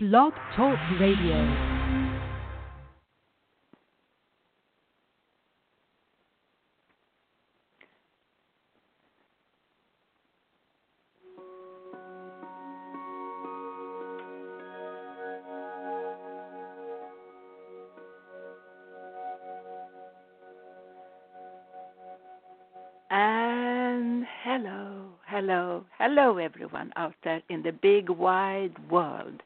Blog Talk Radio. Hello, hello, everyone out there in the big wide world.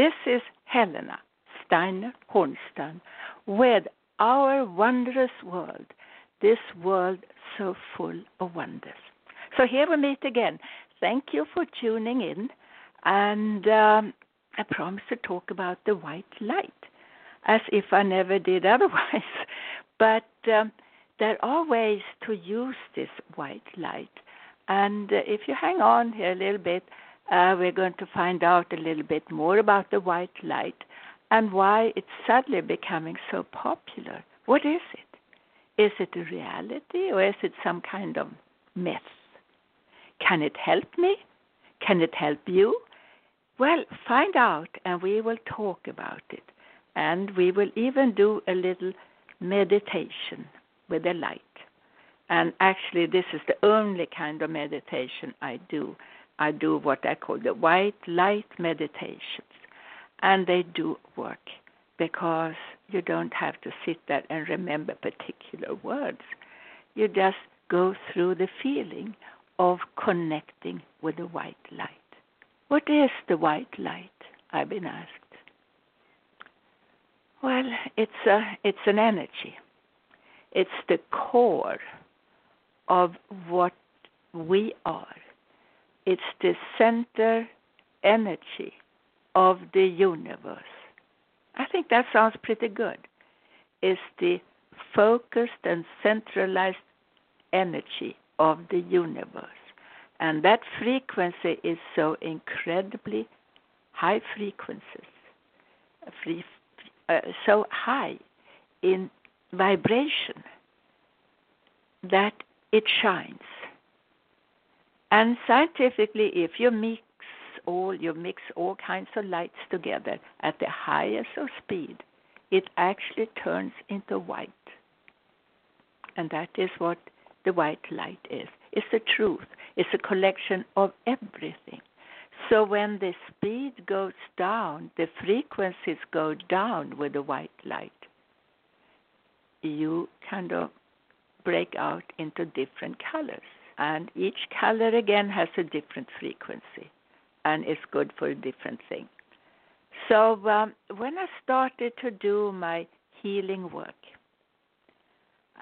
This is Helena Steiner Hornstein with our wondrous world, this world so full of wonders. So here we meet again. Thank you for tuning in, and um, I promise to talk about the white light, as if I never did otherwise. But um, there are ways to use this white light. And uh, if you hang on here a little bit, uh, we're going to find out a little bit more about the white light and why it's suddenly becoming so popular. What is it? Is it a reality or is it some kind of myth? Can it help me? Can it help you? Well, find out and we will talk about it. And we will even do a little meditation with the light. And actually, this is the only kind of meditation I do. I do what I call the white light meditations. And they do work because you don't have to sit there and remember particular words. You just go through the feeling of connecting with the white light. What is the white light? I've been asked. Well, it's a it's an energy. It's the core of what we are. It's the center energy of the universe. I think that sounds pretty good. It's the focused and centralized energy of the universe. And that frequency is so incredibly high frequencies, free, uh, so high in vibration that it shines. And scientifically, if you mix all you mix all kinds of lights together at the highest of speed, it actually turns into white. And that is what the white light is. It's the truth. It's a collection of everything. So when the speed goes down, the frequencies go down with the white light. You kind of break out into different colors. And each color again has a different frequency and is good for a different thing. So um, when I started to do my healing work,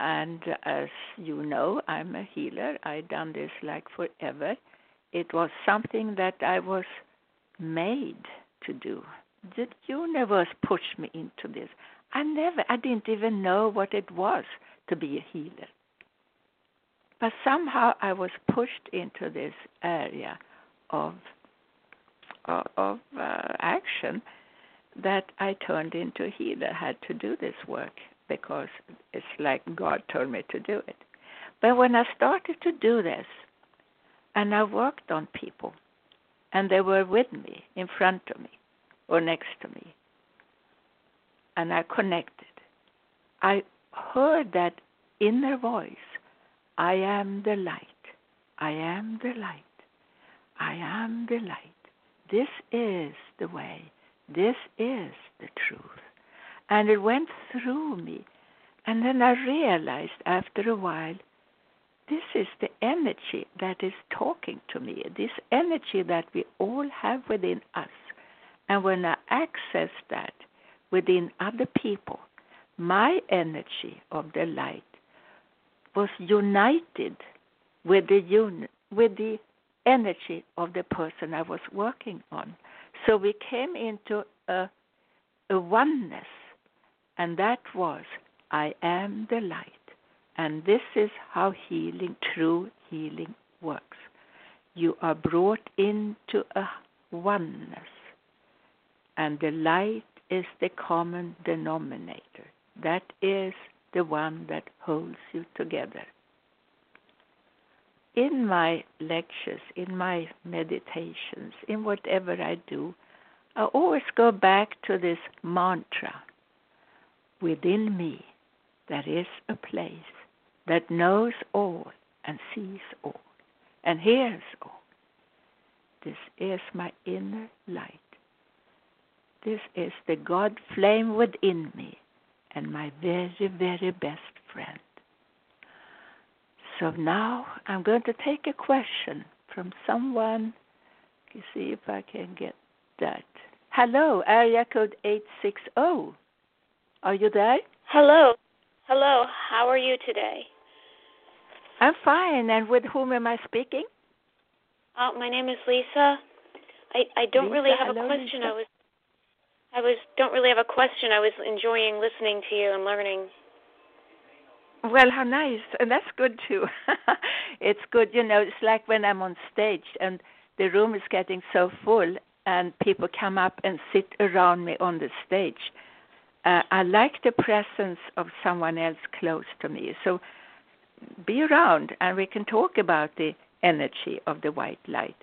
and as you know, I'm a healer. I've done this like forever. It was something that I was made to do. The universe pushed me into this. I never, I didn't even know what it was to be a healer. But somehow I was pushed into this area of of, uh, action that I turned into a healer. Had to do this work because it's like God told me to do it. But when I started to do this, and I worked on people, and they were with me, in front of me, or next to me, and I connected, I heard that inner voice I am the light. I am the light. I am the light. This is the way. This is the truth. And it went through me. And then I realized after a while, this is the energy that is talking to me, this energy that we all have within us. And when I access that within other people, my energy of the light was united with the with the energy of the person I was working on. So we came into a, a oneness, and that was I am the light. And this is how healing, true healing, works. You are brought into a oneness, and the light is the common denominator. That is the one that holds you together. In my lectures, in my meditations, in whatever I do, I always go back to this mantra within me there is a place that knows all and sees all and hears all. This is my inner light. This is the God flame within me and my very, very best friend. So now I'm going to take a question from someone. You see if I can get that. Hello, area code 860. Are you there? Hello. Hello. How are you today? I'm fine. And with whom am I speaking? Uh, my name is Lisa. I, I don't Lisa, really have a question. Lisa. I was I was don't really have a question. I was enjoying listening to you and learning. Well, how nice. And that's good too. it's good, you know, it's like when I'm on stage and the room is getting so full and people come up and sit around me on the stage. Uh, I like the presence of someone else close to me. So be around and we can talk about the energy of the white light.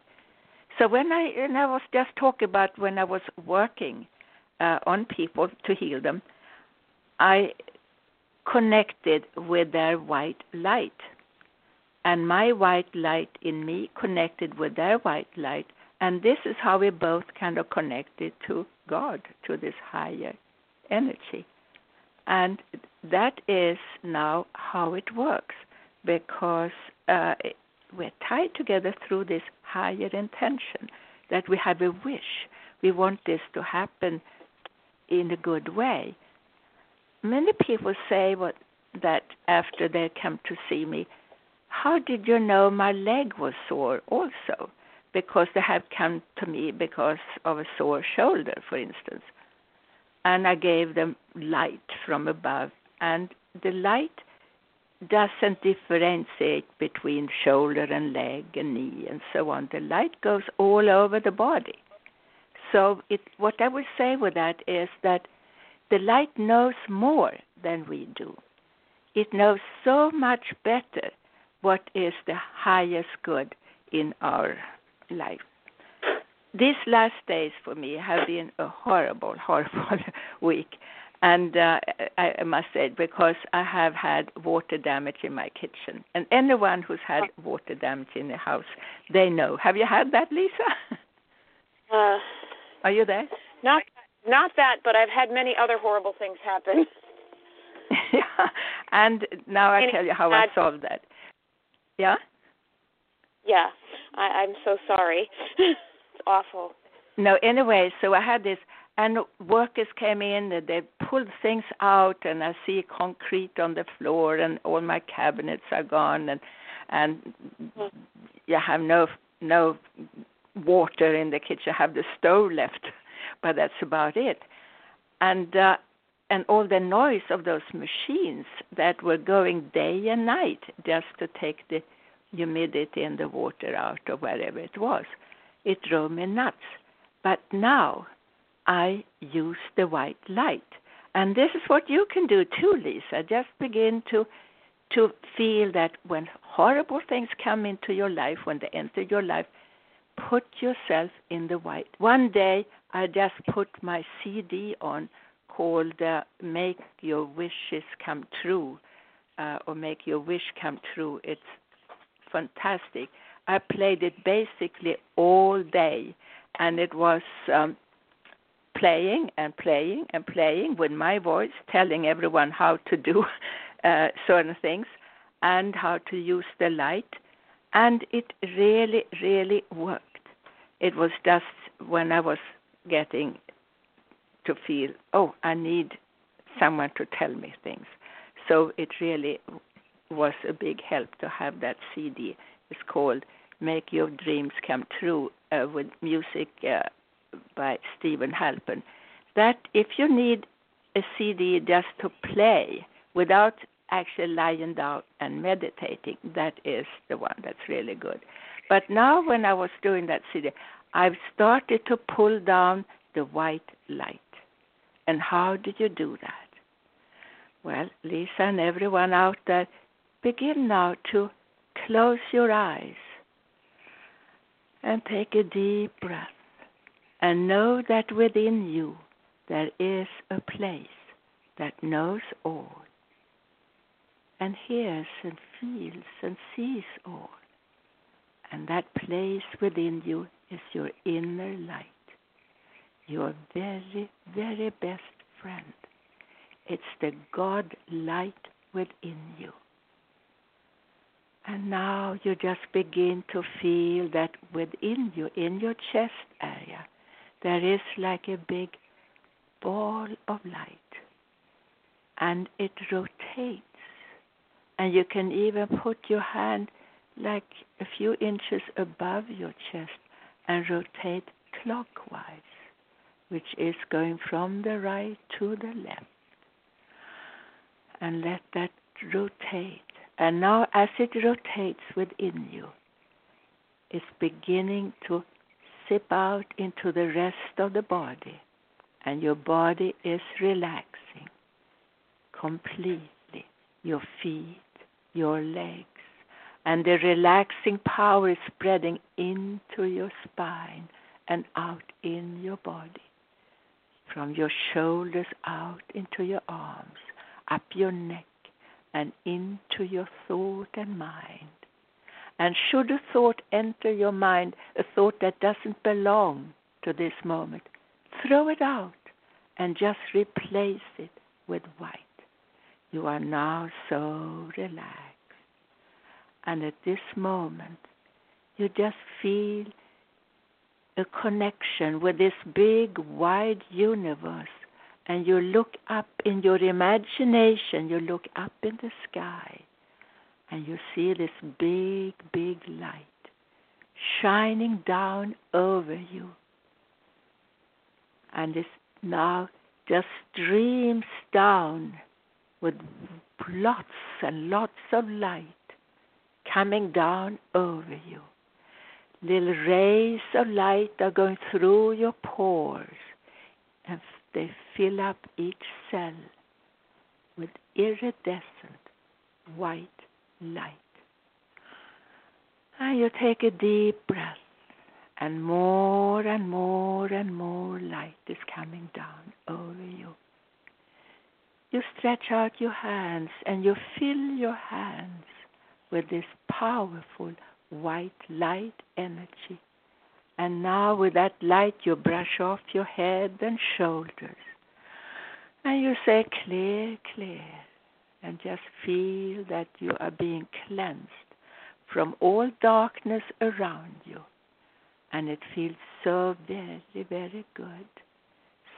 So when I and I was just talking about when I was working uh, on people to heal them, I connected with their white light. And my white light in me connected with their white light. And this is how we both kind of connected to God, to this higher energy. And that is now how it works because uh, we're tied together through this higher intention that we have a wish. We want this to happen in a good way. Many people say what, that after they come to see me, how did you know my leg was sore also? Because they have come to me because of a sore shoulder, for instance. And I gave them light from above, and the light doesn't differentiate between shoulder and leg and knee and so on. The light goes all over the body. So it, what I would say with that is that the light knows more than we do. It knows so much better what is the highest good in our life. These last days for me have been a horrible, horrible week. And uh, I, must say, because I have had water damage in my kitchen. And anyone who's had water damage in the house, they know. Have you had that, Lisa? Uh, Are you there? not not that, but I've had many other horrible things happen. yeah. And now I tell you how I solved that. Yeah? Yeah, I, I'm so sorry. it's awful. No, anyway, so I had this, and workers came in, and they pulled things out, and I see concrete on the floor, and all my cabinets are gone, and and mm. you have no no water in the kitchen. I have the stove left, but that's about it. And uh, and all the noise of those machines that were going day and night just to take the humidity and the water out or wherever it was. It drove me nuts. But now I use the white light. And this is what you can do too, Lisa. Just begin to to feel that when horrible things come into your life, when they enter your life, put yourself in the white. One day I just put my CD on called uh, Make Your Wishes Come True uh, or Make Your Wish Come True. It's fantastic. I played it basically all day and it was um, playing and playing and playing with my voice, telling everyone how to do uh, certain things and how to use the light. And it really, really worked. It was just when I was getting to feel, oh, I need someone to tell me things. So it really was a big help to have that CD. It's called Make Your Dreams Come True uh, with music uh, by Steven Halpern. That if you need a CD just to play without actually lying down and meditating, that is the one that's really good. But now, when I was doing that CD, I've started to pull down the white light. And how did you do that? Well, Lisa and everyone out there, begin now to close your eyes and take a deep breath and know that within you there is a place that knows all and hears and feels and sees all. And that place within you is your inner light, your very, very best friend. It's the God light within you. And now you just begin to feel that within you, in your chest area, there is like a big ball of light. And it rotates. And you can even put your hand like a few inches above your chest and rotate clockwise, which is going from the right to the left. And let that rotate. And now, as it rotates within you, it's beginning to sip out into the rest of the body, and your body is relaxing completely. Your feet, your legs, and the relaxing power is spreading into your spine and out in your body. From your shoulders out into your arms, up your neck, and into your thought and mind. And should a thought enter your mind, a thought that doesn't belong to this moment, throw it out and just replace it with white. You are now so relaxed. And at this moment, you just feel a connection with this big, wide universe. And you look up in your imagination, you look up in the sky, and you see this big, big light shining down over you. And it now just streams down with lots and lots of light coming down over you. Little rays of light are going through your pores and they fill up each cell with iridescent white light. And you take a deep breath, and more and more and more light is coming down over you. You stretch out your hands and you fill your hands with this powerful white light energy. And now, with that light, you brush off your head and shoulders. And you say, clear, clear. And just feel that you are being cleansed from all darkness around you. And it feels so very, very good.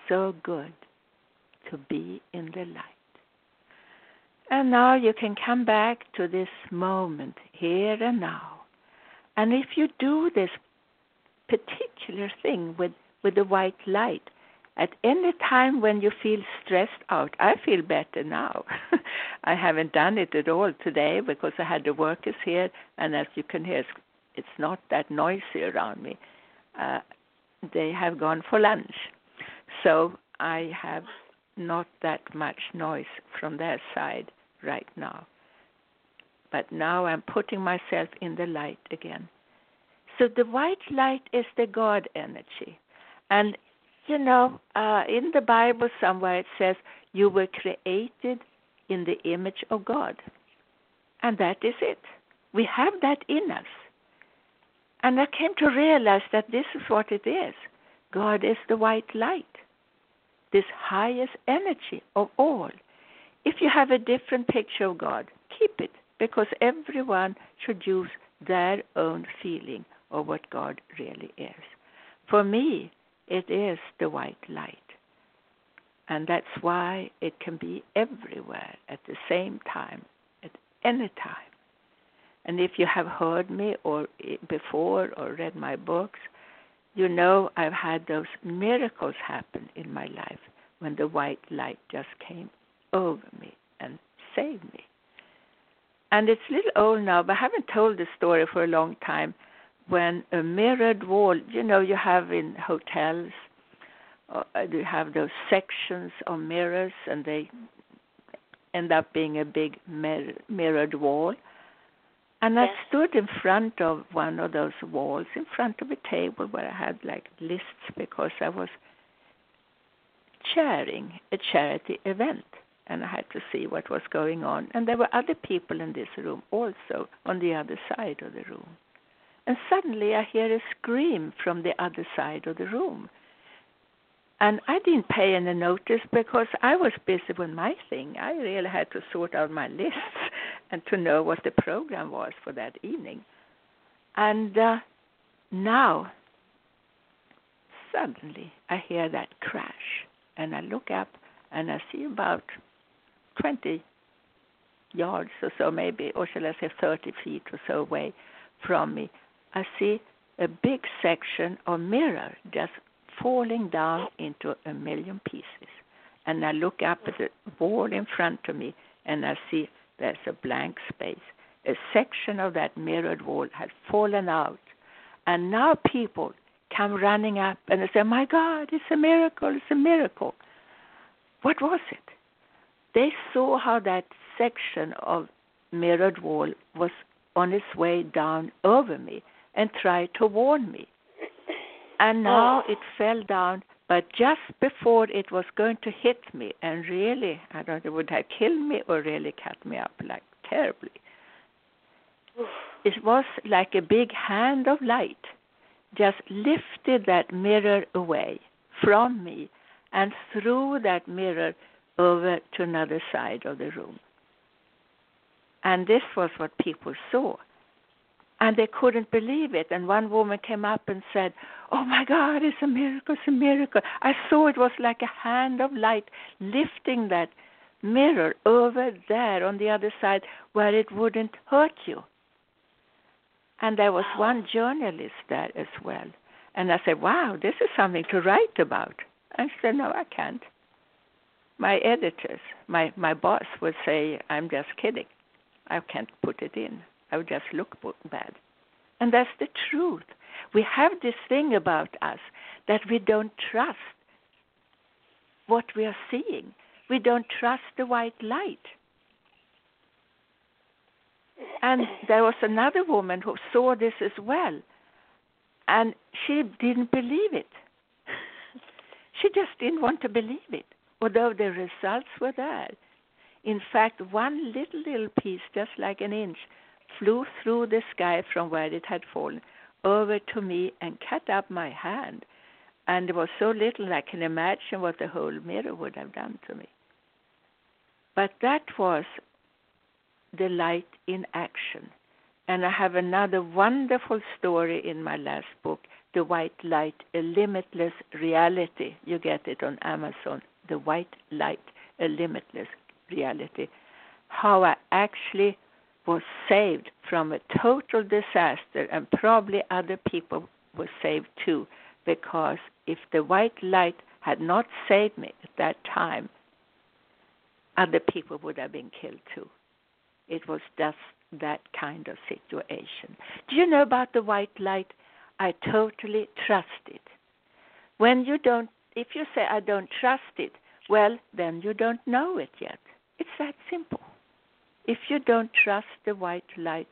So good to be in the light. And now you can come back to this moment, here and now. And if you do this particular thing with, with the white light, at any time when you feel stressed out, I feel better now. I haven't done it at all today because I had the workers here, and as you can hear, it's not that noisy around me. Uh, they have gone for lunch, so I have not that much noise from their side right now. But now I'm putting myself in the light again. So the white light is the God energy. And, you know, uh, in the Bible somewhere it says, you were created in the image of God. And that is it. We have that in us. And I came to realize that this is what it is God is the white light, this highest energy of all. If you have a different picture of God, keep it because everyone should use their own feeling of what God really is. For me, it is the white light. And that's why it can be everywhere at the same time, at any time. And if you have heard me or eh, before or read my books, you know I've had those miracles happen in my life when the white light just came over me and saved me. And it's a little old now, but I haven't told the story for a long time. When a mirrored wall, you know, you have in hotels, uh, you have those sections of mirrors, and they end up being a big mir- mirrored wall. And. I stood in front of one of those walls, in front of a table where I had like lists because I was chairing a charity event and I had to see what was going on. And there were other people in this room also on the other side of the room. And suddenly I hear a scream from the other side of the room. And I didn't pay any notice because I was busy with my thing. I really had to sort out my lists and to know what the program was for that evening. And uh, now, suddenly, I hear that crash. And I look up and I see about 20 yards or so, maybe, or shall I say 30 feet or so away from me, I see a big section of mirror just falling down into a million pieces. And I look up at the wall in front of me and I see there's a blank space. A section of that mirrored wall had fallen out. And now people come running up and they say, My God, it's a miracle, it's a miracle. What was it? They saw how that section of mirrored wall was on its way down over me and tried to warn me. And oh. now Oh. it fell down, but just before it was going to hit me, and really, I don't know, it would have killed me or really cut me up like terribly. It was like a big hand of light just lifted that mirror away from me and threw that mirror over to another side of the room. And this was what people saw. And they couldn't believe it. And one woman came up and said, Oh my God, it's a miracle, it's a miracle. I saw it was like a hand of light lifting that mirror over there on the other side where it wouldn't hurt you. And there was one journalist there as well. And I said, Wow, this is something to write about. And she said, No, I can't. My editors, my, my boss would say, I'm just kidding. I can't put it in. I would just look bad. And that's the truth. We have this thing about us that we don't trust what we are seeing. We don't trust the white light. And there was another woman who saw this as well, and she didn't believe it. she just didn't want to believe it, although the results were there. In fact, one little, little piece, just like an inch, flew through the sky from where it had fallen over to me and cut up my hand. And it was so little I can imagine what the whole mirror would have done to me. But that was the light in action. And I have another wonderful story in my last book, The White Light, A Limitless Reality. You get it on Amazon. The White Light, A Limitless Reality. How I actually was saved from a total disaster, and probably other people were saved too, because if the white light had not saved me at that time, other people would have been killed too. It was just that kind of situation. Do you know about the white light? I totally trust it. When you don't, if you say, I don't trust it, well, then you don't know it yet. It's that simple. If you don't trust the white light,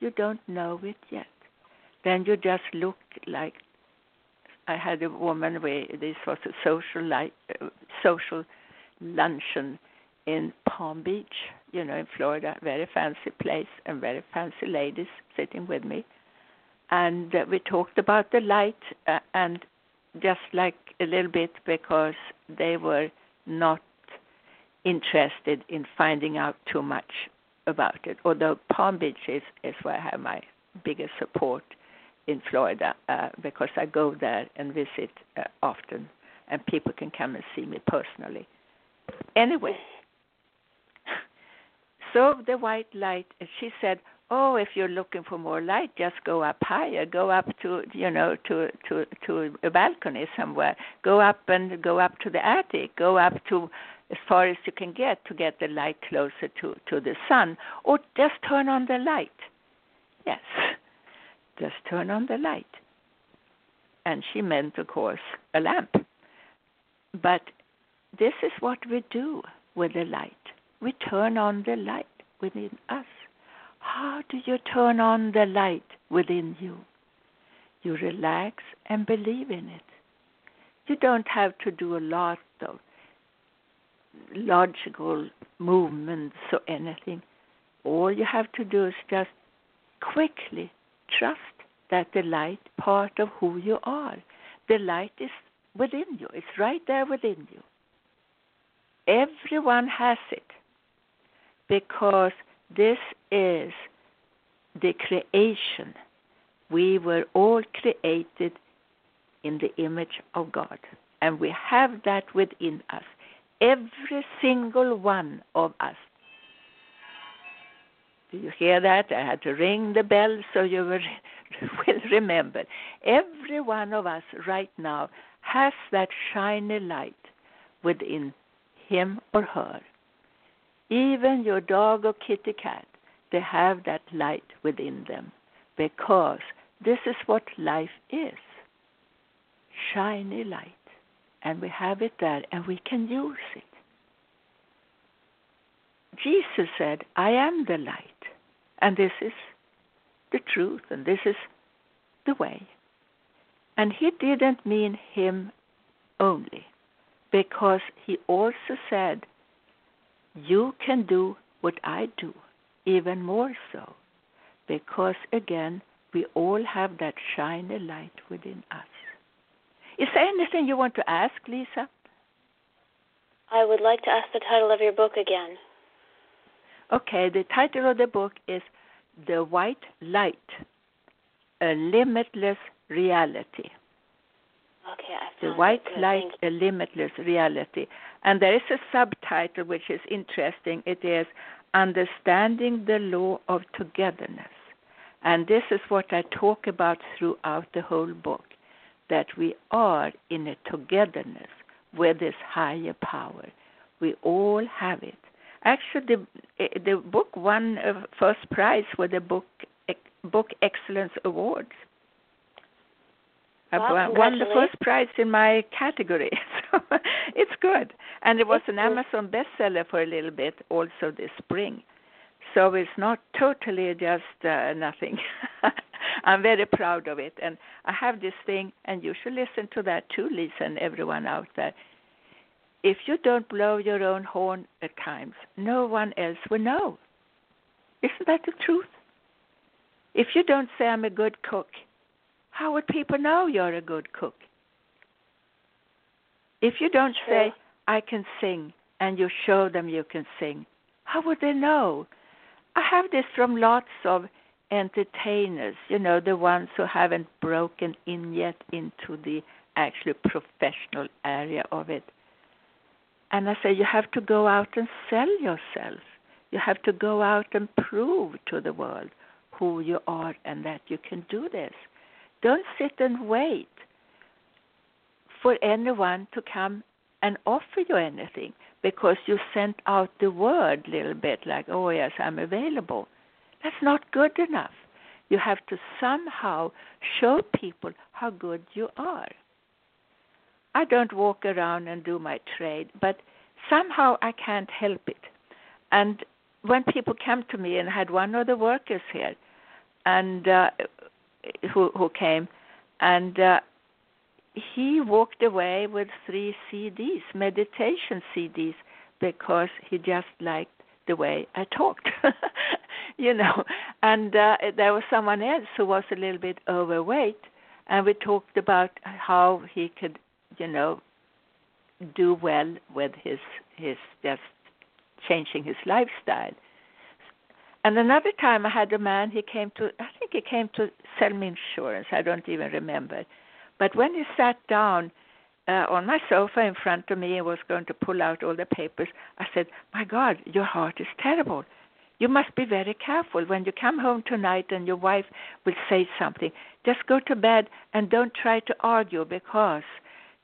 you don't know it yet. Then you just look like I had a woman where this was a social light, uh, social luncheon in Palm Beach, you know, in Florida, very fancy place and very fancy ladies sitting with me. And uh, we talked about the light uh, and just like a little bit because they were not interested in finding out too much about it. Although Palm Beach is, is where I have my biggest support in Florida uh, because I go there and visit uh, often, and people can come and see me personally. Anyway, so the white light, she said, "Oh, if you're looking for more light, just go up higher. Go up to you know to to to a balcony somewhere. Go up and go up to the attic. Go up to as far as you can get to get the light closer to to the sun, or just turn on the light. Yes, just turn on the light." And she meant, of course, a lamp. But this is what we do with the light. We turn on the light within us. How do you turn on the light within you? You relax and believe in it. You don't have to do a lot of logical movements or anything. All you have to do is just quickly trust that the light part of who you are. The light is within you. It's right there within you. Everyone has it because this is the creation. We were all created in the image of God, and we have that within us. Every single one of us. Do you hear that? I had to ring the bell so you will remember. Every one of us right now has that shiny light within him or her. Even your dog or kitty cat, they have that light within them because this is what life is shiny light. And we have it there and we can use it. Jesus said, I am the light. And this is the truth and this is the way. And he didn't mean him only, because he also said, You can do what I do, even more so, because again, we all have that shiny light within us. Is there anything you want to ask, Lisa? I would like to ask the title of your book again. Okay, the title of the book is The White Light A Limitless Reality. Okay, I The White Light, A Limitless Reality. And there is a subtitle which is interesting. It is Understanding the Law of Togetherness. And this is what I talk about throughout the whole book that we are in a togetherness with this higher power. We all have it. Actually, the the book won a first prize for the book book excellence awards. Wow, I won the first prize in my category, so it's good. And it was an Amazon bestseller for a little bit, also this spring. So it's not totally just uh, nothing. I'm very proud of it, and I have this thing, and you should listen to that too, Lisa, and everyone out there. If you don't blow your own horn at times, no one else will know. Isn't that the truth? If you don't say I'm a good cook, how would people know you're a good cook? If you don't say I can sing and you show them you can sing, how would they know? I have this from lots of entertainers, you know, the ones who haven't broken in yet into the actually professional area of it. And I say, you have to go out and sell yourself. You have to go out and prove to the world who you are and that you can do this. Don't sit and wait for anyone to come and offer you anything because you sent out the word a little bit like, oh, yes, I'm available. That's not good enough. You have to somehow show people how good you are. I don't walk around and do my trade, but somehow I can't help it. And when people come to me, and had one of the workers here, and uh, who who came, and uh, he walked away with three CDs, meditation CDs, because he just liked the way I talked, you know. And uh, there was someone else who was a little bit overweight, and we talked about how he could, you know, do well with his his just changing his lifestyle. And another time I had a man, he came to, I think he came to sell me insurance, I don't even remember. But when he sat down uh, on my sofa in front of me and was going to pull out all the papers, I said, My God, your heart is terrible. You must be very careful when you come home tonight and your wife will say something. Just go to bed and don't try to argue because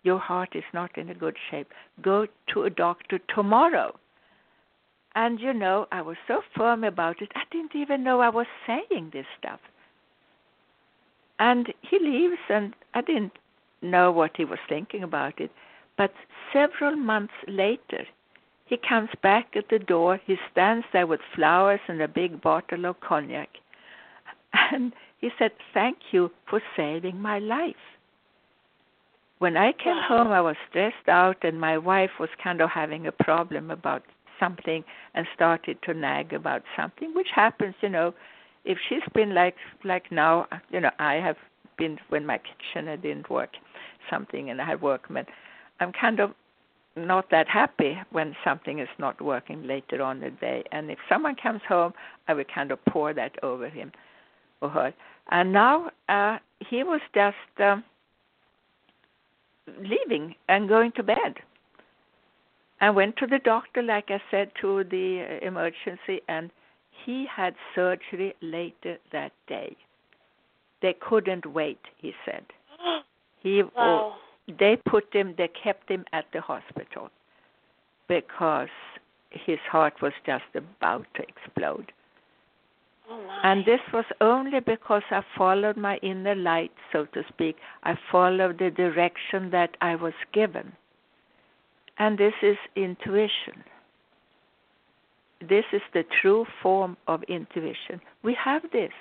your heart is not in a good shape. Go to a doctor tomorrow. And you know, I was so firm about it, I didn't even know I was saying this stuff. And he leaves, and I didn't know what he was thinking about it. But several months later, he comes back at the door. He stands there with flowers and a big bottle of cognac. And he said, Thank you for saving my life. When I came home, I was stressed out, and my wife was kind of having a problem about something and started to nag about something, which happens, you know. If she's been like like now, you know, I have been when my kitchen didn't work, something, and I had workmen. I'm kind of not that happy when something is not working later on the day. And if someone comes home, I will kind of pour that over him or her. And now uh, he was just um, leaving and going to bed. I went to the doctor, like I said, to the emergency, and he had surgery later that day. They couldn't wait, he said. He wow. They put him they kept him at the hospital because his heart was just about to explode. Oh and this was only because i followed my inner light so to speak. I followed the direction that i was given. And this is intuition. This is the true form of intuition. We have this.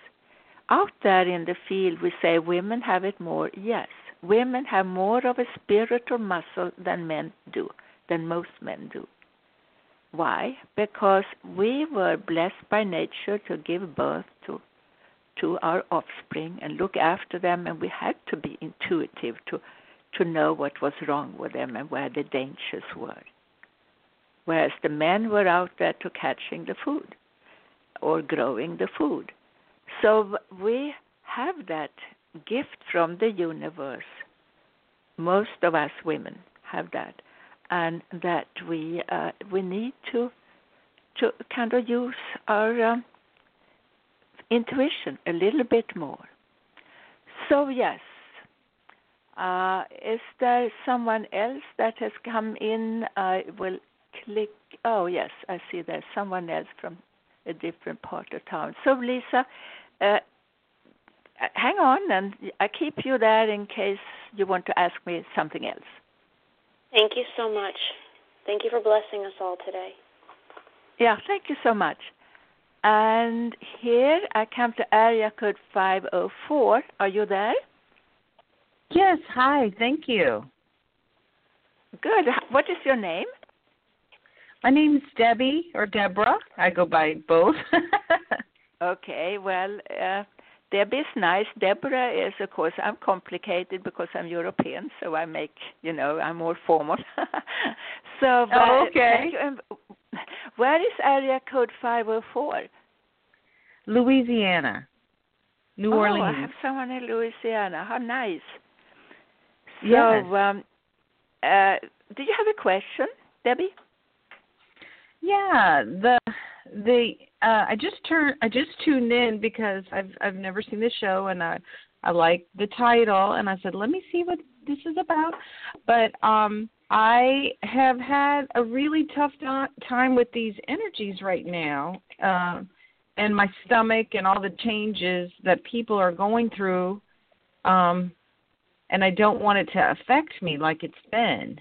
Out there in the field we say women have it more yes women have more of a spiritual muscle than men do, than most men do. Why? Because we were blessed by nature to give birth to to our offspring and look after them and we had to be intuitive to to know what was wrong with them and where the dangers were. Whereas the men were out there to catching the food or growing the food. So we have that gift from the universe. Most of us women have that, and that we uh, we need to to kind of use our um, intuition a little bit more. So yes, uh, is there someone else that has come in? I will click. Oh yes, I see there's someone else from a different part of town. So Lisa, uh, hang on, and I keep you there in case you want to ask me something else. Thank you so much. Thank you for blessing us all today. Yeah, thank you so much. And here I come to area code 504. Are you there? Yes, hi, thank you. Good. What is your name? My name is Debbie or Deborah. I go by both. Okay, well, uh, Debbie is nice. Deborah is, of course, I'm complicated because I'm European, so I make, you know, I'm more formal. so, but, Oh, okay. thank you. And Where is area code 504? Louisiana, New oh, Orleans. I have someone in Louisiana. How nice. So, Yes. um, uh, do you have a question, Debbie? Yeah, the the uh I just turned I just tuned in because I've I've never seen the show and I I like the title and I said let me see what this is about. But um I have had a really tough do- time with these energies right now. Um and my stomach and all the changes that people are going through um and I don't want it to affect me like it's been.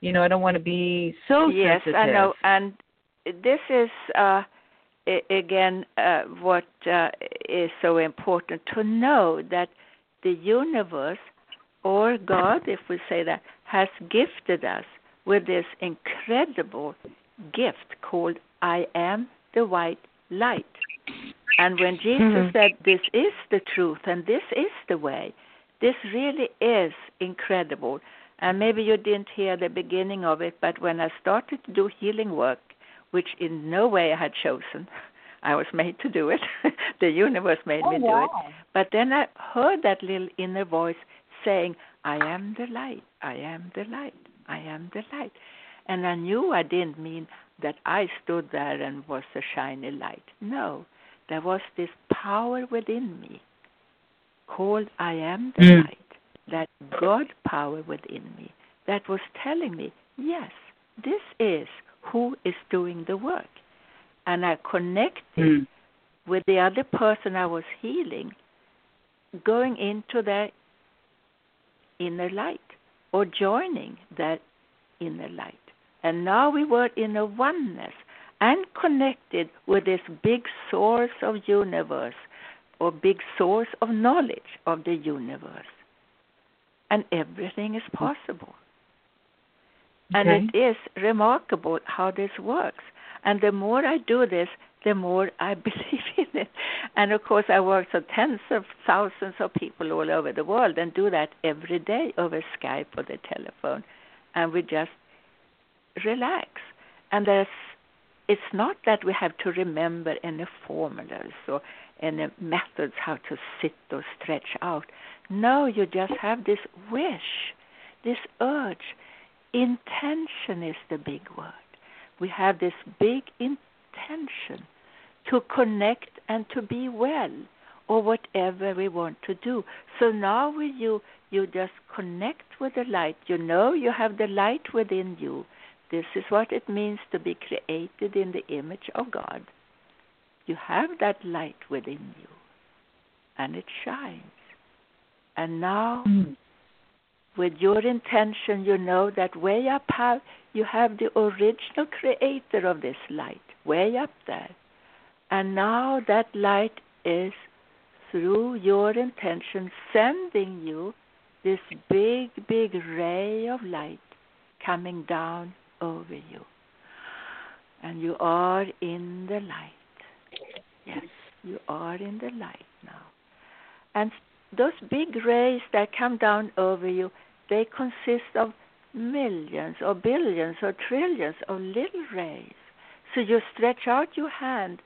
You know, I don't want to be so yes, sensitive. I know. And this is uh, a- again uh, what uh, is so important to know that the universe or God, if we say that, has gifted us with this incredible gift called I am the white light. And when Jesus Mhm. said, This is the truth and this is the way, this really is incredible. And maybe you didn't hear the beginning of it, but when I started to do healing work, which in no way I had chosen, I was made to do it. the universe made me do it. But then I heard that little inner voice saying, I am the light, I am the light, I am the light. And I knew I didn't mean that I stood there and was a shiny light. No, there was this power within me called I am the Mm. light, that God power within me that was telling me, yes, this is who is doing the work. And I connected Mm. with the other person I was healing, going into their inner light or joining that inner light And now we were in a oneness and connected with this big source of universe or big source of knowledge of the universe. And everything is possible. Okay. And it is remarkable how this works. And the more I do this, the more I believe in it. And of course, I work with tens of thousands of people all over the world and do that every day over Skype or the telephone. And we just relax. And there's, it's not that we have to remember any formulas or any methods how to sit or stretch out. No, you just have this wish, this urge. Intention is the big word. We have this big intention to connect and to be well or whatever we want to do. So now with you you just connect with the light. You know you have the light within you. This is what it means to be created in the image of God. You have that light within you and it shines. And now Mm. With your intention, you know that way up high, you have the original creator of this light, way up there. And now that light is, through your intention, sending you this big, big ray of light coming down over you. And you are in the light. Yes, you are in the light now. And those big rays that come down over you, they consist of millions or billions or trillions of little rays. So you stretch out your hand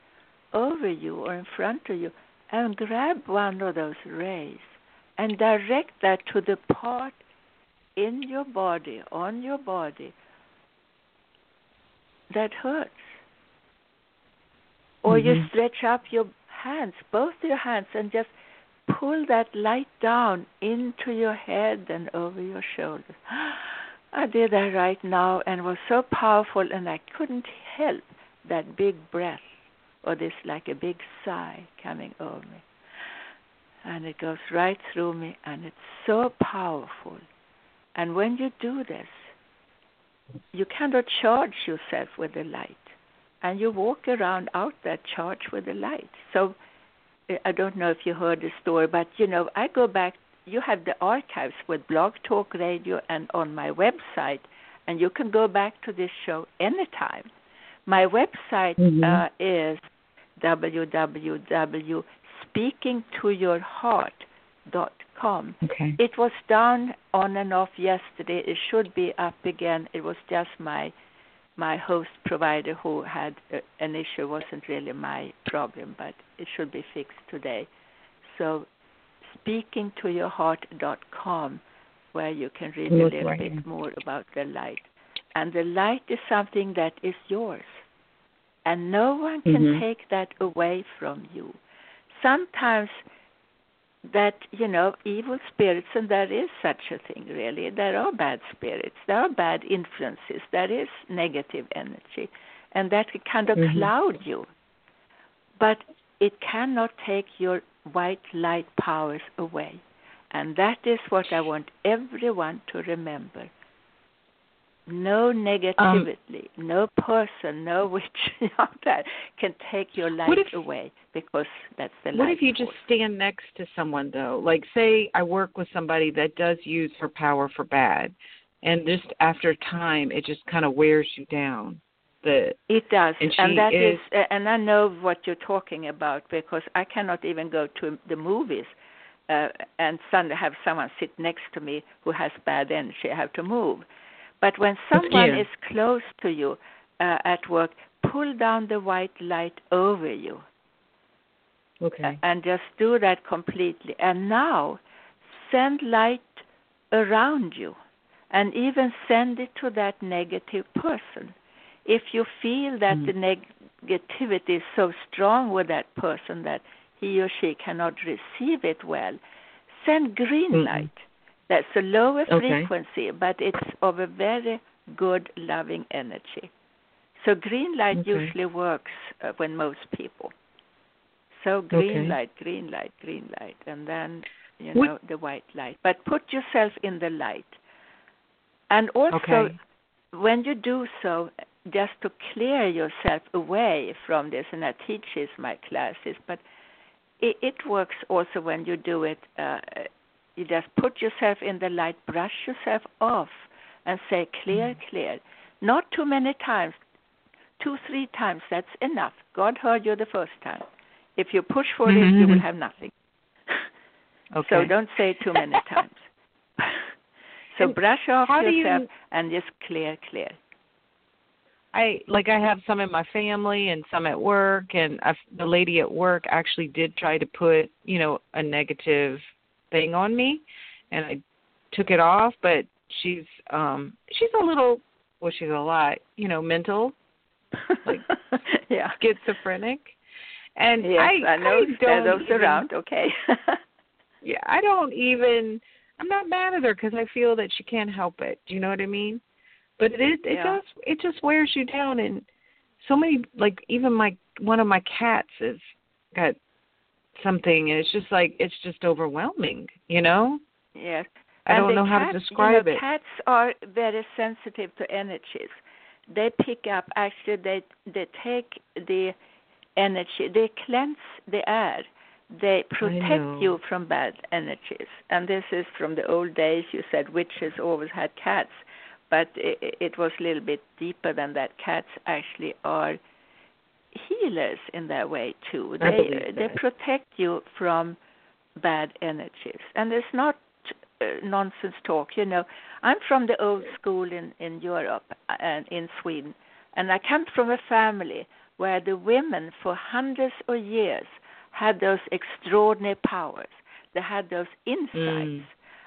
over you or in front of you and grab one of those rays and direct that to the part in your body, on your body, that hurts. Or you Mhm. stretch up your hands, both your hands, and just pull that light down into your head and over your shoulders. I did that right now and was so powerful, and I couldn't help that big breath or this like a big sigh coming over me. And it goes right through me, and it's so powerful. And when you do this, you cannot charge yourself with the light. And you walk around out there charged with the light. So I don't know if you heard the story, but you know, I go back. You have the archives with Blog Talk Radio and on my website, and you can go back to this show anytime. My website Mhm. uh, is www.speakingtoyourheart.com. Okay. It was down on and off yesterday. It should be up again. It was just my my host provider who had uh, an issue. Wasn't really my problem, but it should be fixed today. So, speakingtoyourheart.com, where you can read a little right bit here. more about the light. And the light is something that is yours, and no one can Mhm. take that away from you. Sometimes that you know evil spirits and there is such a thing really. There are bad spirits. There are bad influences. There is negative energy. And that can kind of Mhm. cloud you. But it cannot take your white light powers away. And that is what i want everyone to remember no negativity no person no witch out there can take your life if- away because that's the What if you just stand next to someone though? Like say I work with somebody that does use her power for bad and just after time it just kind of wears you down. The It does, And and that is- is, and I know what you're talking about because I cannot even go to the movies uh, and suddenly have someone sit next to me who has bad energy. I have to move. But when someone is close to you uh, at work, pull down the white light over you okay. and just do that completely. And now send light around you and even send it to that negative person. If you feel that Mm. the negativity is so strong with that person that he or she cannot receive it well, send green Mm-mm. light. That's a lower Okay. frequency, but it's of a very good, loving energy. So green light Okay. usually works uh, when most people. So green Okay. light, green light, green light, and then you know the white light. But put yourself in the light. And also, when you do so, just to clear yourself away from this, and I teach this my classes, but it, it works also when you do it. Uh, you just put yourself in the light, brush yourself off, and say clear, mm. clear. Not too many times, two, three times. That's enough. God heard you the first time. If you push for mm-hmm. it, you will mm-hmm. have nothing. okay. So don't say too many times. so and brush off yourself you... and just clear, clear. I like I have some in my family and some at work, and I've, the lady at work actually did try to put you know a negative thing on me, and I took it off. But she's um she's a little well she's a lot you know mental, like yeah schizophrenic, and yes, I I know I don't those even, around. Okay. yeah, I don't even. I'm not mad at her because I feel that she can't help it. Do you know what I mean? but it it yeah. just it just wears you down and so many like even my one of my cats has got something and it's just like it's just overwhelming you know? Yes. I don't know cats, how to describe you know, it. cats are very sensitive to energies. They pick up actually they they take the energy they cleanse the air. They protect you from bad energies. And this is from the old days you said witches always had cats but it, it was a little bit deeper than that. Cats actually are healers in their way too. They they protect you from bad energies, and it's not uh, nonsense talk. You know, I'm from the old school in in Europe and in Sweden, and I come from a family where the women for hundreds of years had those extraordinary powers. They had those insights. Mm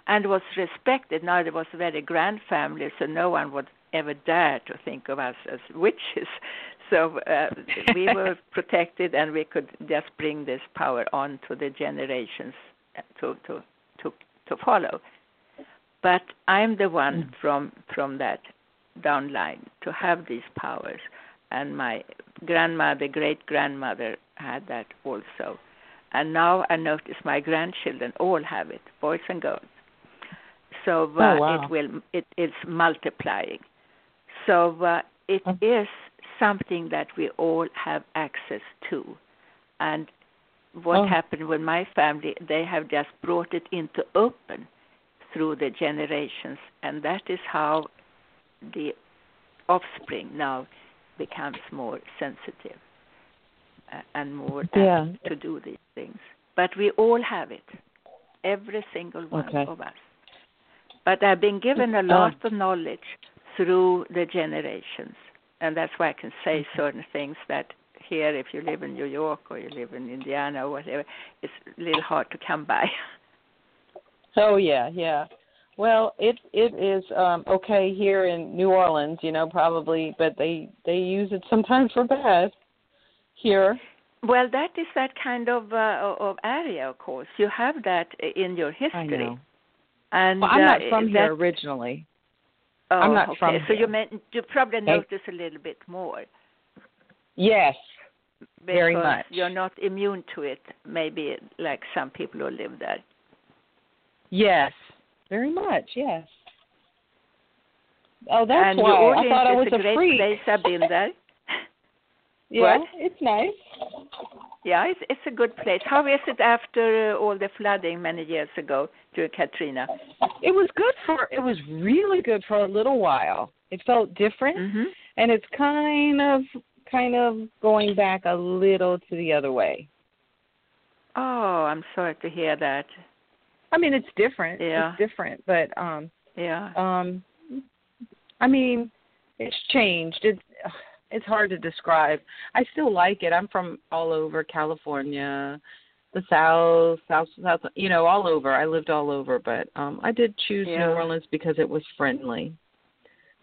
and was respected. Now there was a very grand family, so no one would ever dare to think of us as witches. So uh, we were protected, and we could just bring this power on to the generations to to to to follow. But I'm the one mm. from from that downline to have these powers, and my grandmother, great grandmother had that also. And now I notice my grandchildren all have it, boys and girls so uh, oh, wow. it will it is multiplying. So uh, it oh. is something that we all have access to, and what oh. happened with my family, they have just brought it into open through the generations, and that is how the offspring now becomes more sensitive uh, and more yeah. to do these things. But we all have it, every single one okay. of us. But I've been given a lot of knowledge through the generations, and that's why I can say certain things that here, if you live in New York or you live in Indiana or whatever, it's a little hard to come by. Oh yeah, yeah. Well, it it is um okay here in New Orleans, you know, probably, but they they use it sometimes for bad here. Well, that is that kind of uh, of area, of course. You have that in your history. I know. And well, I'm not uh, from here originally. Oh, I'm not okay. from so here. you meant you probably notice a little bit more. Yes, because very much. You're not immune to it, maybe like some people who live there. Yes, very much. Yes. Oh, that's and why I thought I was a, a great freak. place. I've been there. yeah, what? it's nice. Yeah, it's it's a good place. How is it after uh, all the flooding many years ago during Katrina? It was good for it was really good for a little while. It felt different, mm-hmm. and it's kind of kind of going back a little to the other way. Oh, I'm sorry to hear that. I mean, it's different. Yeah. It's different, but um yeah. Um I mean, it's changed. It's it's hard to describe. I still like it. I'm from all over California, the South, South, South. You know, all over. I lived all over, but um I did choose yeah. New Orleans because it was friendly.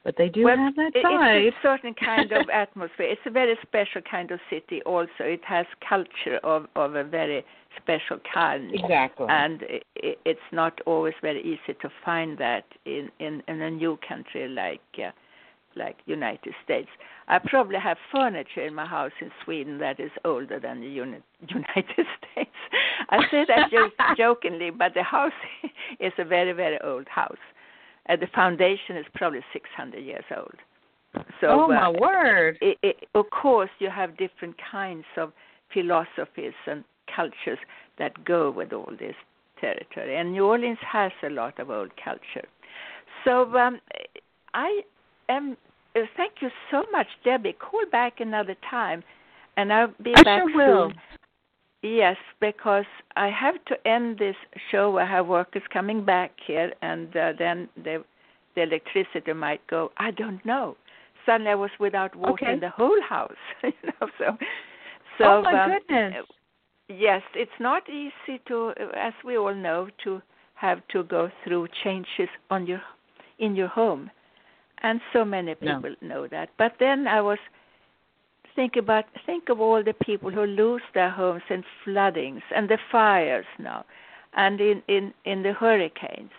But they do well, have that side. It's a certain kind of atmosphere. It's a very special kind of city. Also, it has culture of of a very special kind. Exactly. And it, it's not always very easy to find that in in, in a new country like. Uh, like United States. I probably have furniture in my house in Sweden that is older than the uni- United States. I say that just jokingly, but the house is a very, very old house. Uh, the foundation is probably 600 years old. So, oh my uh, word! It, it, of course, you have different kinds of philosophies and cultures that go with all this territory, and New Orleans has a lot of old culture. So, um, I am. Uh, thank you so much, Debbie. Call back another time, and I'll be I back sure soon. Yes, because I have to end this show. I have workers coming back here, and uh, then the the electricity might go. I don't know. Suddenly, I was without water Okay. in the whole house. you know, so so oh my um, goodness! yes, it's not easy to, as we all know, to have to go through changes on your in your home, and so many No. people know that. But then I was think about think of all the people who lose their homes in floodings and the fires now, and in in in the hurricanes,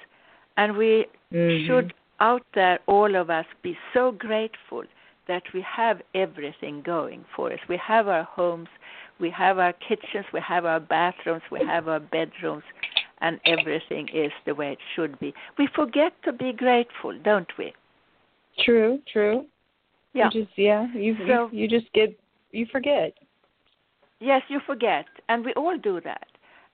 and we Mhm. should out there all of us be so grateful that we have everything going for us. We have our homes, we have our kitchens, we have our bathrooms, we have our bedrooms, and everything is the way it should be. We forget to be grateful, don't we? True, true. Yeah. You just yeah, you So- you, you just get you forget. Yes, you forget, and we all do that.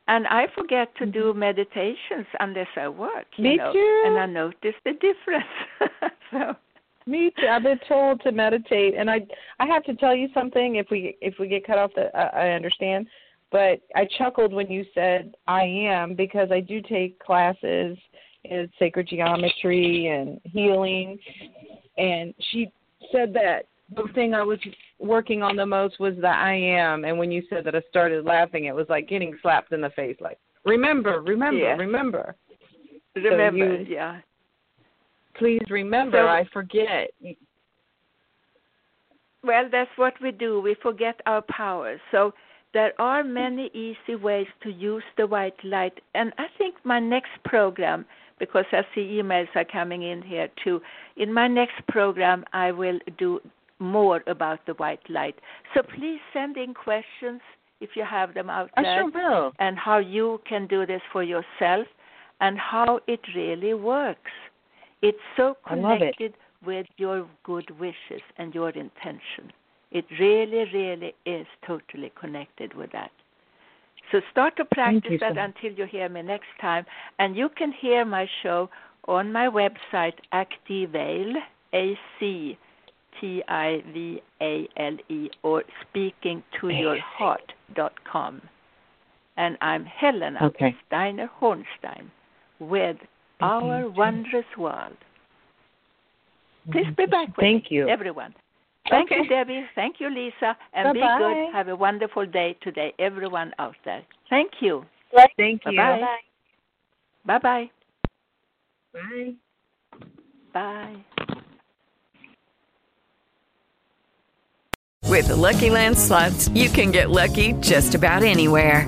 And I forget to do meditations unless I work. You Mm-hmm. Me know, too. And I notice the difference. so Me too. I've been told to meditate, and I I have to tell you something. If we if we get cut off, that I, I understand. But I chuckled when you said I am because I do take classes in sacred geometry and healing, and she said that the thing I was working on the most was the I am. And when you said that, I started laughing. It was like getting slapped in the face. Like remember, remember, remember. remember, you- yeah. Please remember. So- I forget. Well, that's what we do. We forget our powers. So there are many easy ways to use the white light. And I think my next program, because I see emails are coming in here too, in my next program, I will do more about the white light. So please send in questions if you have them out I there sure will. and how you can do this for yourself and how it really works. It's so I love it. connected with your good wishes and your intention. It really, really is totally connected with that. So start to practice you that until you hear me next time. And you can hear my show on my website, Activale, A C T I V A L E, or speakingtoyourheart.com. And I'm Helena Okay. Steiner Hornstein with Our Wondrous World. Please be back with Thank me, you. everyone. Thank you, Debbie. Thank you, Lisa. And be Bye-bye. good. Have a wonderful day today, everyone out there. Thank you. Thank you. Bye-bye. Bye bye. Bye. Bye. With the Lucky Land slots, you can get lucky just about anywhere.